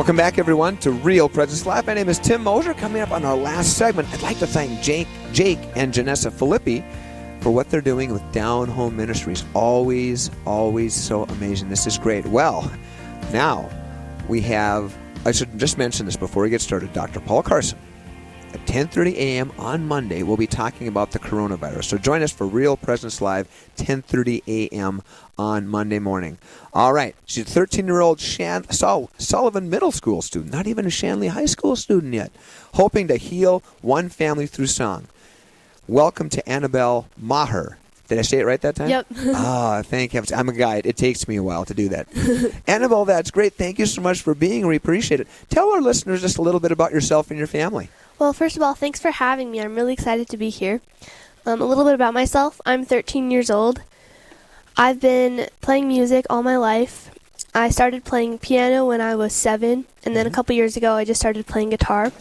Welcome back, everyone, to Real Presence Live. My name is Tim Moser. Coming up on our last segment, I'd like to thank Jake, Jake and Janessa Filippi for what they're doing with Down Home Ministries. Always, always so amazing. This is great. Well, now we have, I should just mention this before we get started, Dr. Paul Carson. At 10:30 a.m. on Monday, we'll be talking about the coronavirus. So join us for Real Presence Live, 10:30 a.m. on Monday morning. All right, she's a 13-year-old Shan- Sol- Sullivan Middle School student, not even a Shanley High School student yet, hoping to heal one family through song. Welcome to Annabelle Maher. Did I say it right that time? Yep. Ah, thank heavens. I'm a guide. It takes me a while to do that. Annabelle, that's great. Thank you so much for being. We appreciate it. Tell our listeners just a little bit about yourself and your family. Well, first of all, thanks for having me. I'm really excited to be here. Um, a little bit about myself. I'm 13 years old. I've been playing music all my life. I started playing piano when I was seven, and then a couple years ago, I just started playing guitar.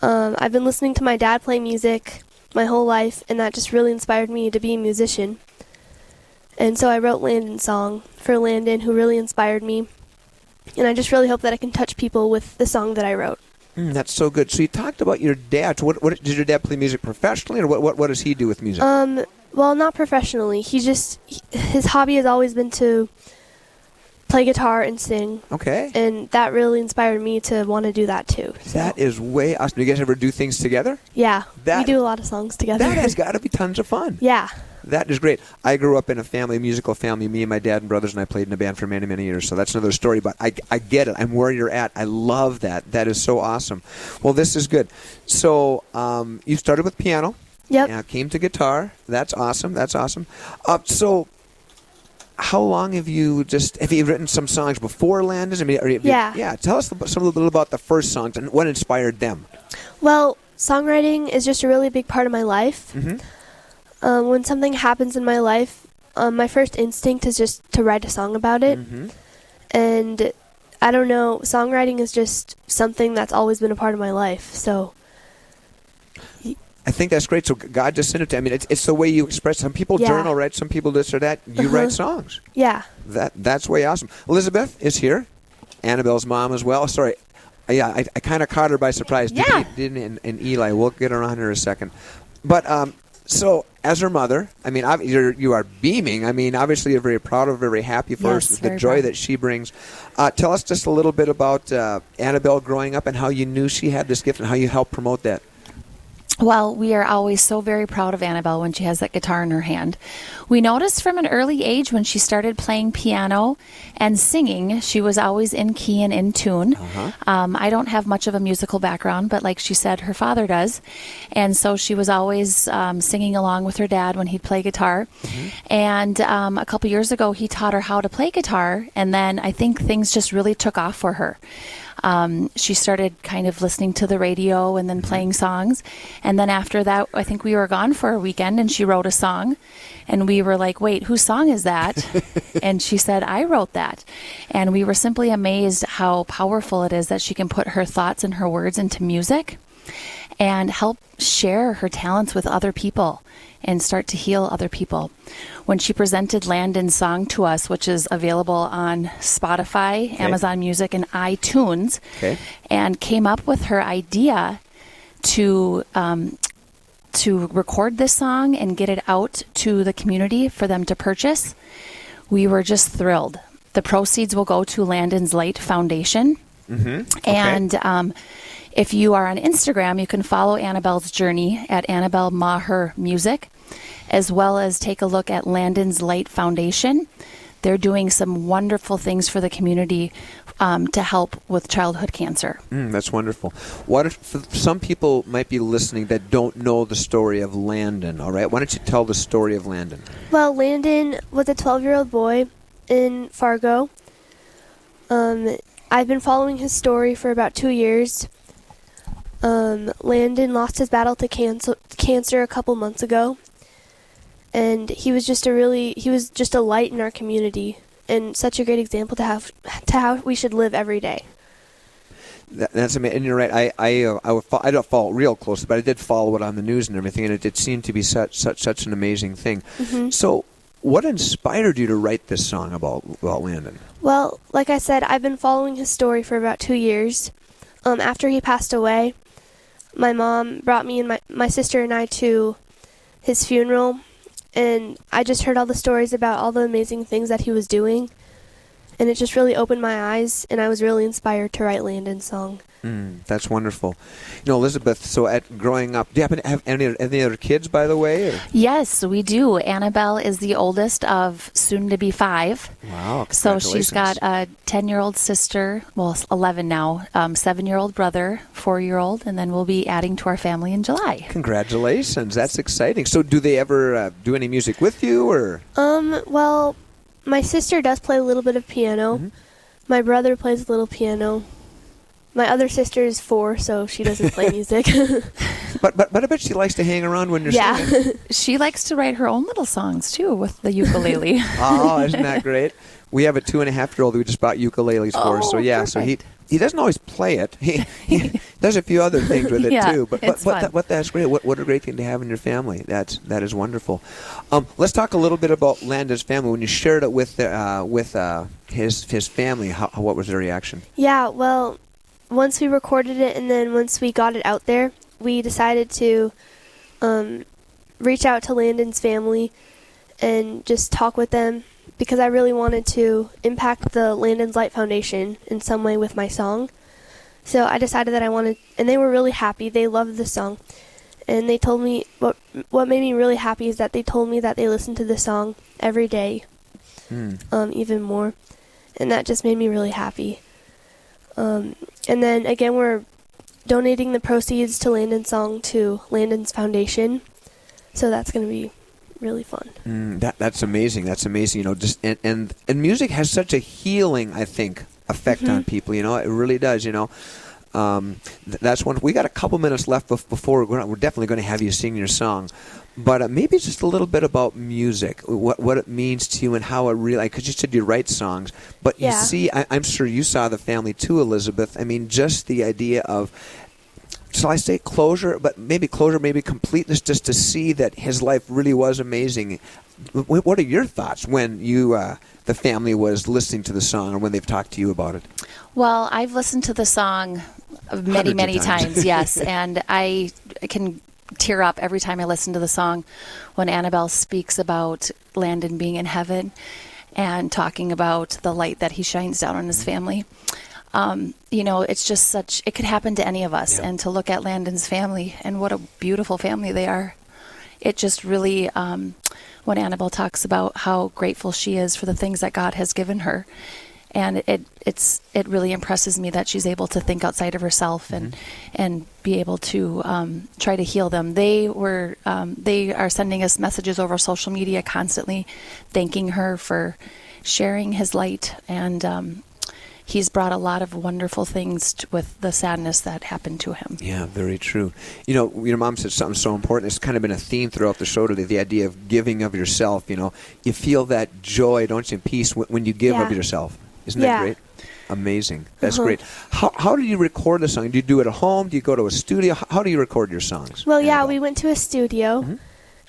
Um, I've been listening to my dad play music my whole life, and that just really inspired me to be a musician. And so I wrote Landon's song for Landon, who really inspired me. And I just really hope that I can touch people with the song that I wrote. Mm, that's so good. So you talked about your dad. So what, what did your dad play music professionally, or what, what, what does he do with music? Um, well, not professionally. He just he, his hobby has always been to play guitar and sing, okay. and that really inspired me to want to do that too. So, That is way awesome. Do you guys ever do things together? yeah, that- we do a lot of songs together. That has got to be tons of fun. yeah, That is great. I grew up in a family, musical family. Me and my dad and brothers and I played in a band for many, many years. So that's another story. But I, I get it. I'm where you're at. I love that. That is so awesome. Well, this is good. So um, you started with piano. yep. Now came to guitar. That's awesome. That's awesome. Uh, so, how long have you just have you written some songs before Landon's? I mean, are you, Yeah. yeah. Tell us some a little about the first songs and what inspired them. Well, songwriting is just a really big part of my life. Mhm. Um, when something happens in my life, um, my first instinct is just to write a song about it. Mhm. And I don't know, songwriting is just something that's always been a part of my life. So I think that's great. So God just sent it to. I mean, it's, it's the way you express. Some people Yeah. journal, right? Some people this or that. You Uh-huh. write songs. yeah, That that's way awesome. Elizabeth is here. Annabelle's mom as well. Sorry, Uh, yeah, I, I kind of caught her by surprise. Yeah. Didn't, didn't and, and Eli. We'll get her on here in a second. But um, so as her mother, I mean, you're you are beaming. I mean, obviously you're very proud of, her, very happy for her, the joy proud. that she brings. Uh, tell us just a little bit about uh, Annabelle growing up and how you knew she had this gift and how you helped promote that. Well, we are always so very proud of Annabelle when she has that guitar in her hand. We noticed from an early age when she started playing piano and singing, she was always in key and in tune. Um, I don't have much of a musical background, but like she said, her father does. And so she was always um, singing along with her dad when he'd play guitar. And um, a couple years ago, he taught her how to play guitar. And then I think things just really took off for her um, she started kind of listening to the radio and then playing songs. And then after that, I think we were gone for a weekend and she wrote a song. And we were like, wait, whose song is that? and she said, I wrote that. And we were simply amazed how powerful it is that she can put her thoughts and her words into music and help share her talents with other people and start to heal other people. When she presented Landon's song to us, which is available on Spotify, Amazon Music, and iTunes, Okay. and came up with her idea to um, to record this song and get it out to the community for them to purchase, we were just thrilled. The proceeds will go to Landon's Light Foundation. And um, if you are on Instagram, you can follow Annabelle's journey at Annabelle Maher Music, as well as take a look at Landon's Light Foundation. They're doing some wonderful things for the community um, to help with childhood cancer. Mm, that's wonderful. What if some people might be listening that don't know the story of Landon? All right, why don't you tell the story of Landon? Well, Landon was a 12 year old boy in Fargo. Um, I've been following his story for about two years. Um, Landon lost his battle to cancer, cancer a couple months ago. And he was just a really, he was just a light in our community and such a great example to have, to how we should live every day. That, that's amazing. And you're right. I I uh, I, would fo- I don't follow real closely, but I did follow it on the news and everything, and it did seem to be such such such an amazing thing. So, what inspired you to write this song about about Landon? Well, like I said, I've been following his story for about two years. Um, after he passed away, my mom brought me and my, my sister and I to his funeral, and I just heard all the stories about all the amazing things that he was doing, and it just really opened my eyes, and I was really inspired to write Landon's song. Mm, that's wonderful. You know, Elizabeth. So, at growing up, do you happen to have any any other kids, by the way? Or? Yes, we do. Annabelle is the oldest of soon to be five. Wow! So she's got a ten-year-old sister, well, eleven now, um, seven-year-old brother, four-year-old, and then we'll be adding to our family in July. Congratulations! That's exciting. So, do they ever uh, do any music with you, or? Um. Well, my sister does play a little bit of piano. Mm-hmm. My brother plays a little piano. My other sister is four, so she doesn't play music. but, but but I bet she likes to hang around when you're yeah. singing. She likes to write her own little songs too with the ukulele. oh, isn't that great? We have a two and a half year old we just bought ukuleles for. Oh, so yeah, so he perfect. He doesn't always play it. He, he does a few other things with it Yeah, too. But but, it's but, fun. that, what that's great. What what a great thing to have in your family. That's that is wonderful. Um, let's talk a little bit about Landon's family. When you shared it with the, uh, with uh, his his family, how, how- what was their reaction? yeah, well, once we recorded it and then once we got it out there, we decided to um, reach out to Landon's family and just talk with them because I really wanted to impact the Landon's Light Foundation in some way with my song. So I decided that I wanted, and they were really happy. They loved the song, and they told me what what made me really happy is that they told me that they listened to the song every day, Hmm. um, even more, and that just made me really happy. Um, and then again, we're donating the proceeds to Landon's song to Landon's Foundation, so that's going to be really fun. Mm, that that's amazing. That's amazing. You know, just and and, and music has such a healing, I think, effect Mm-hmm. on people. You know, it really does. You know, um, th- that's one. We got a couple minutes left before we're, we're definitely going to have you sing your song. But uh, maybe just a little bit about music, what what it means to you, and how it really. Because you said you write songs, but you see, I, I'm sure you saw the family too, Elizabeth. I mean, just the idea of shall I say closure, but maybe closure, maybe completeness, just to see that his life really was amazing. What are your thoughts when you, uh, the family, was listening to the song, or when they've talked to you about it? Well, I've listened to the song many, many times. times, yes, and I can tear up every time I listen to the song when Annabelle speaks about Landon being in heaven and talking about the light that he shines down on his family. Um, you know, it's just such, it could happen to any of us. Yeah. And to look at Landon's family and what a beautiful family they are, it just really, um, when Annabelle talks about how grateful she is for the things that God has given her, and it it's it really impresses me that she's able to think outside of herself and and be able to um, try to heal them. They were um, they are sending us messages over social media constantly, thanking her for sharing his light and. Um, He's brought a lot of wonderful things t- with the sadness that happened to him. Yeah, very true. You know, your mom said something so important. It's kind of been a theme throughout the show today. The idea of giving of yourself. You know, you feel that joy, don't you, and peace when, when you give of yourself. Isn't Yeah. that great? Amazing. That's Uh-huh. great. How, how do you record the song? Do you do it at home? Do you go to a studio? How, do you record your songs? Well, yeah, we went to a studio, Mhm.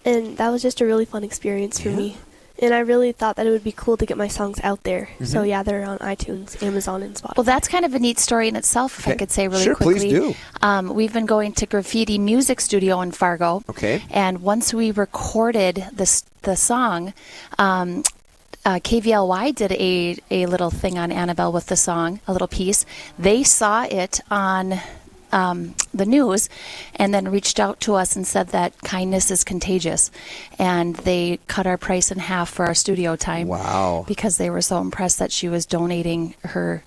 and that was just a really fun experience for Yeah. me. And I really thought that it would be cool to get my songs out there. So Mhm. yeah, they're on iTunes, Amazon, and Spotify. Well, that's kind of a neat story in itself, if I could say really Sure, please quickly. do. Um, we've been going to Graffiti Music Studio in Fargo. Okay. And once we recorded this the song, um, uh, KVLY did a, a little thing on Annabelle with the song, a little piece. They saw it on um, the news and then reached out to us and said that kindness is contagious. And they cut our price in half for our studio time Wow. because they were so impressed that she was donating her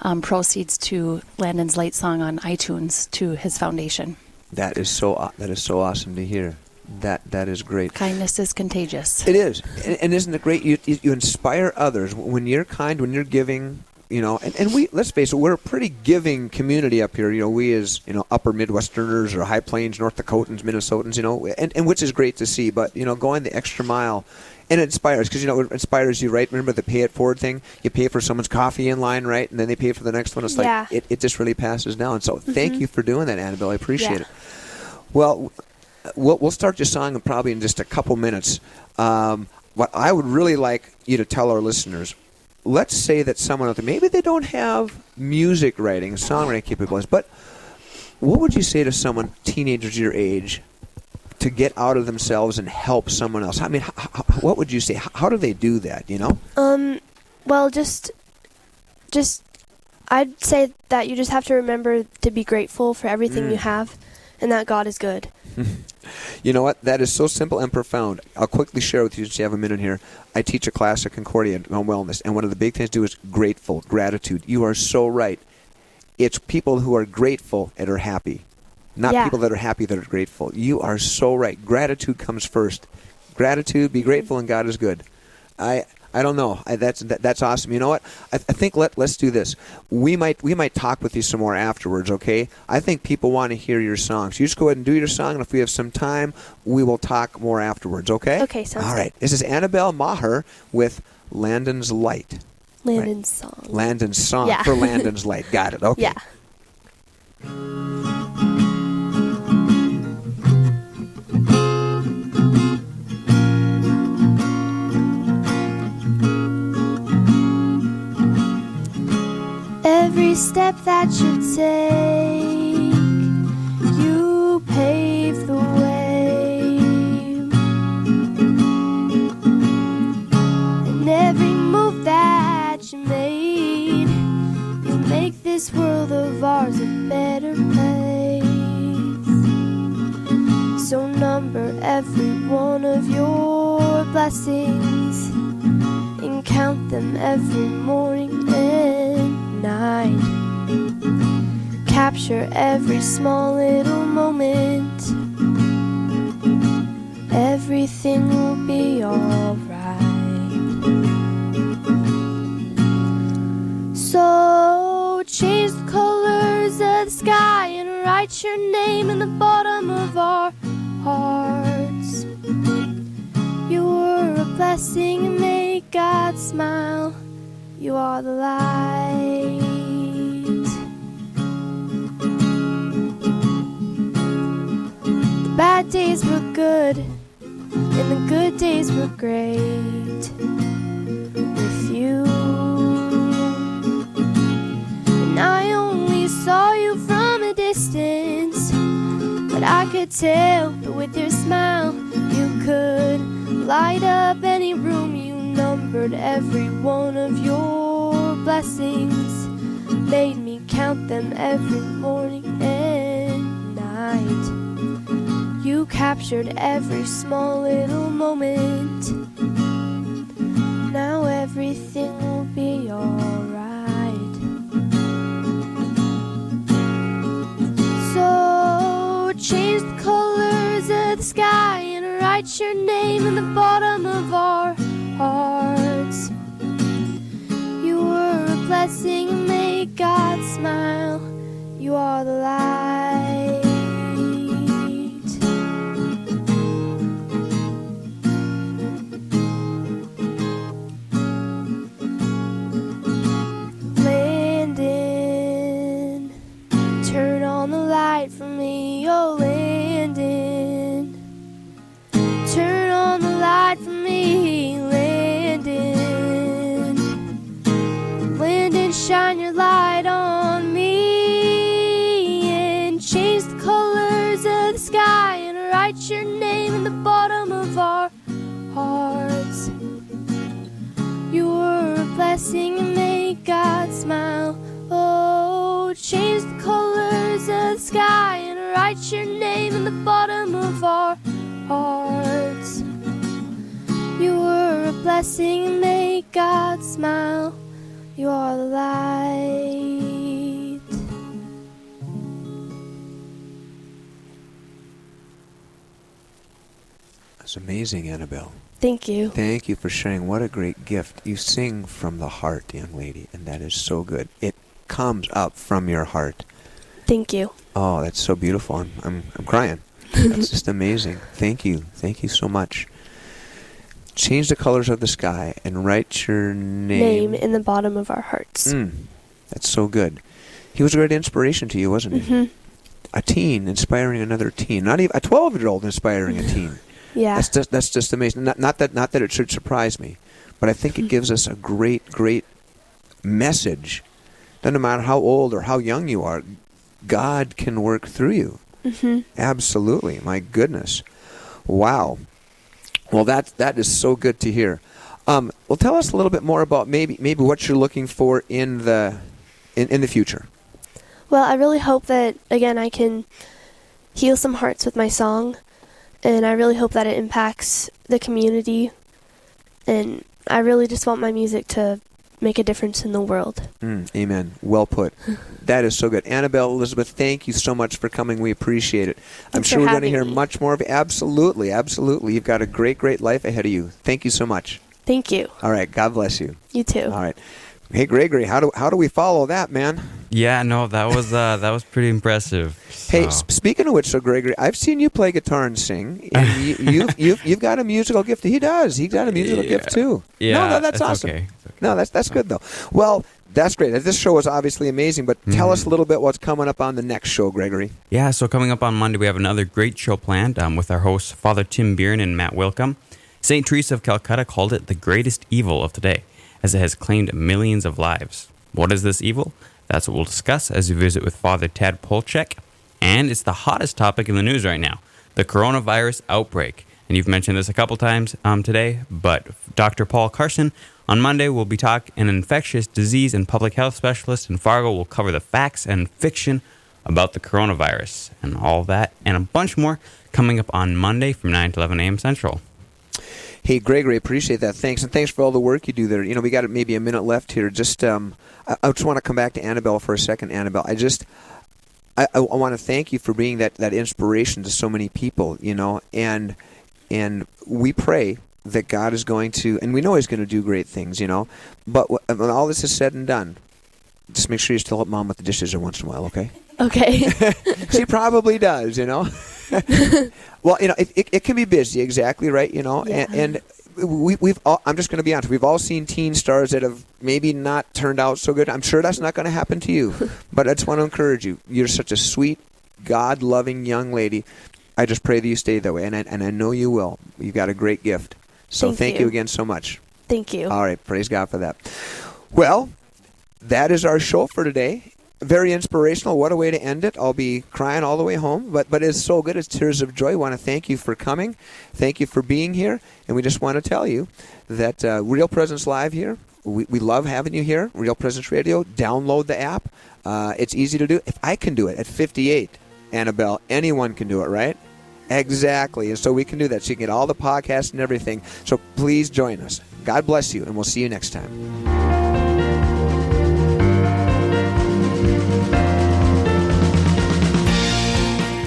um, proceeds to Landon's Light Song on iTunes to his foundation. That is so. That is so awesome to hear. That that is great. Kindness is contagious. It is, and, and isn't it great? You, you you inspire others when you're kind, when you're giving. You know, and, and we let's face it, we're a pretty giving community up here. You know, we as you know upper Midwesterners or High Plains, North Dakotans, Minnesotans. You know, and, and which is great to see. But you know, going the extra mile, and it inspires because you know it inspires you, right? Remember the pay it forward thing? You pay for someone's coffee in line, right, and then they pay for the next one. It's like Yeah. it, it just really passes down. So thank you for doing that, Annabelle. I appreciate Yeah. it. Well, we'll, we'll start your song probably in just a couple minutes. Um, what I would really like you to tell our listeners. Let's say that someone out there, maybe they don't have music writing, songwriting capabilities, but what would you say to someone, teenagers your age, to get out of themselves and help someone else? I mean, h- h- what would you say? H- How do they do that? You know? Um, well, just, just, I'd say that you just have to remember to be grateful for everything you Mm. have, and that God is good. You know what? That is so simple and profound. I'll quickly share with you since you have a minute here. I teach a class at Concordia on wellness, and one of the big things to do is grateful, gratitude. You are so right. It's people who are grateful and are happy, not Yeah. people that are happy that are grateful. You are so right. Gratitude comes first. Gratitude, be grateful, and God is good. I I don't know. I, that's that, that's awesome. You know what? I, I think let let's do this. We might we might talk with you some more afterwards. Okay? I think people want to hear your songs. You just go ahead and do your song, and if we have some time, we will talk more afterwards. Okay? Okay, sounds All good. This is Annabelle Maher with Landon's Light. Landon's song. Landon's song Yeah. for Landon's Light. Got it. Okay. Yeah. Every step that you take, you pave the way. And every move that you made, you make this world of ours a better place. So number every one of your blessings and count them every morning and night. Capture every small little moment. Everything will be alright. So change the colors of the sky and write your name in the bottom of our hearts. You were a blessing and made God smile. You are the light. Days were good, and the good days were great with you. And I only saw you from a distance, but I could tell that with your smile you could light up any room. You numbered every one of your blessings, made me count them every morning and night. You captured every small little moment. Now everything will be alright. So change the colors of the sky and write your name in the bottom of our hearts. You were a blessing made God smile. You are the light. Your name in the bottom of our hearts. You were a blessing may God smile. You are the light. That's amazing, Annabelle. Thank you. Thank you for sharing. What a great gift. You sing from the heart, young lady, and that is so good. It comes up from your heart. Thank you. Oh, that's so beautiful. I'm I'm, I'm crying. That's just amazing. Thank you. Thank you so much. Change the colors of the sky and write your name. Name in the bottom of our hearts. Mm, that's so good. He was a great inspiration to you, wasn't he? hmm A teen inspiring another teen. Not even a 12 year old inspiring a teen. Yeah. That's just that's just amazing. Not, not that not that it should surprise me, but I think it gives us a great great message. That no matter how old or how young you are, God can work through you. hmm Absolutely. My goodness. Wow. Well, that that is so good to hear. Um, well, tell us a little bit more about maybe maybe what you're looking for in the in, in the future. Well, I really hope that again I can heal some hearts with my song, and I really hope that it impacts the community, and I really just want my music to make a difference in the world. Mm, amen. Well put. that is so good. Annabelle Elizabeth, thank you so much for coming. We appreciate it. I'm Thanks sure we're going to hear me. much more of it. Absolutely, absolutely. You've got a great, great life ahead of you. Thank you so much. Thank you. All right. God bless you. You too. All right. Hey, Gregory, how do how do we follow that, man? Yeah, no, that was uh, that was pretty impressive. Hey, So- s- speaking of which, so Gregory, I've seen you play guitar and sing, and you, you've, you've you've got a musical gift. He does. He's got a musical gift too. yeah, no, no, that's it's awesome. Okay. No, that's that's good though. Well, that's great. This show is obviously amazing, but tell Mhm. us a little bit what's coming up on the next show, Gregory. Yeah, so coming up on Monday, we have another great show planned um, with our hosts, Father Tim Byrne and Matt Wilcom. St. Teresa of Calcutta called it the greatest evil of today, as it has claimed millions of lives. What is this evil? That's what we'll discuss as we visit with Father Tad Pacholczyk. And it's the hottest topic in the news right now the coronavirus outbreak. And you've mentioned this a couple times um, today, but Dr. Paul Carson on Monday we'll be talking an infectious disease and public health specialist in Fargo will cover the facts and fiction about the coronavirus and all that and a bunch more coming up on Monday from 9 to 11 a.m. Central. Hey, Gregory, appreciate that. Thanks, and thanks for all the work you do there. You know, we got maybe a minute left here. Just, um, I, I just want to come back to Annabelle for a second. Annabelle, I just, I, I, want to thank you for being that that inspiration to so many people. You know, and and we pray that God is going to, and we know He's going to do great things. You know, but when all this is said and done, just make sure you still help Mom with the dishes every once in a while. Okay. Okay. she probably does, you know. well, you know, it, it, it can be busy, exactly right, you know, Yeah. and, and we, we've all, I'm just going to be honest, we've all seen teen stars that have maybe not turned out so good. I'm sure that's not going to happen to you, but I just want to encourage you. You're such a sweet, God loving young lady. I just pray that you stay that way, and I, and I know you will. You've got a great gift. So Thank thank you you. again so much. Thank you. All right, praise God for that. Well, that is our show for today. Very inspirational. What a way to end it. I'll be crying all the way home, but but it's so good. It's tears of joy. want to thank you for coming. Thank you for being here, and we just want to tell you that uh, Real Presence Live here. We, we love having you here. Real Presence Radio. Download the app. Uh, it's easy to do. If I can do it at 58, Annabelle, anyone can do it, right? Exactly. And so we can do that. So you can get all the podcasts and everything. So please join us. God bless you, and we'll see you next time.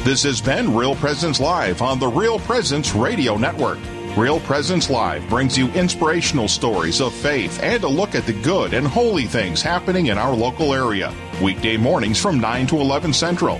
This has been Real Presence Live on the Real Presence Radio Network. Real Presence Live brings you inspirational stories of faith and a look at the good and holy things happening in our local area. Weekday mornings from 9 to 11 Central.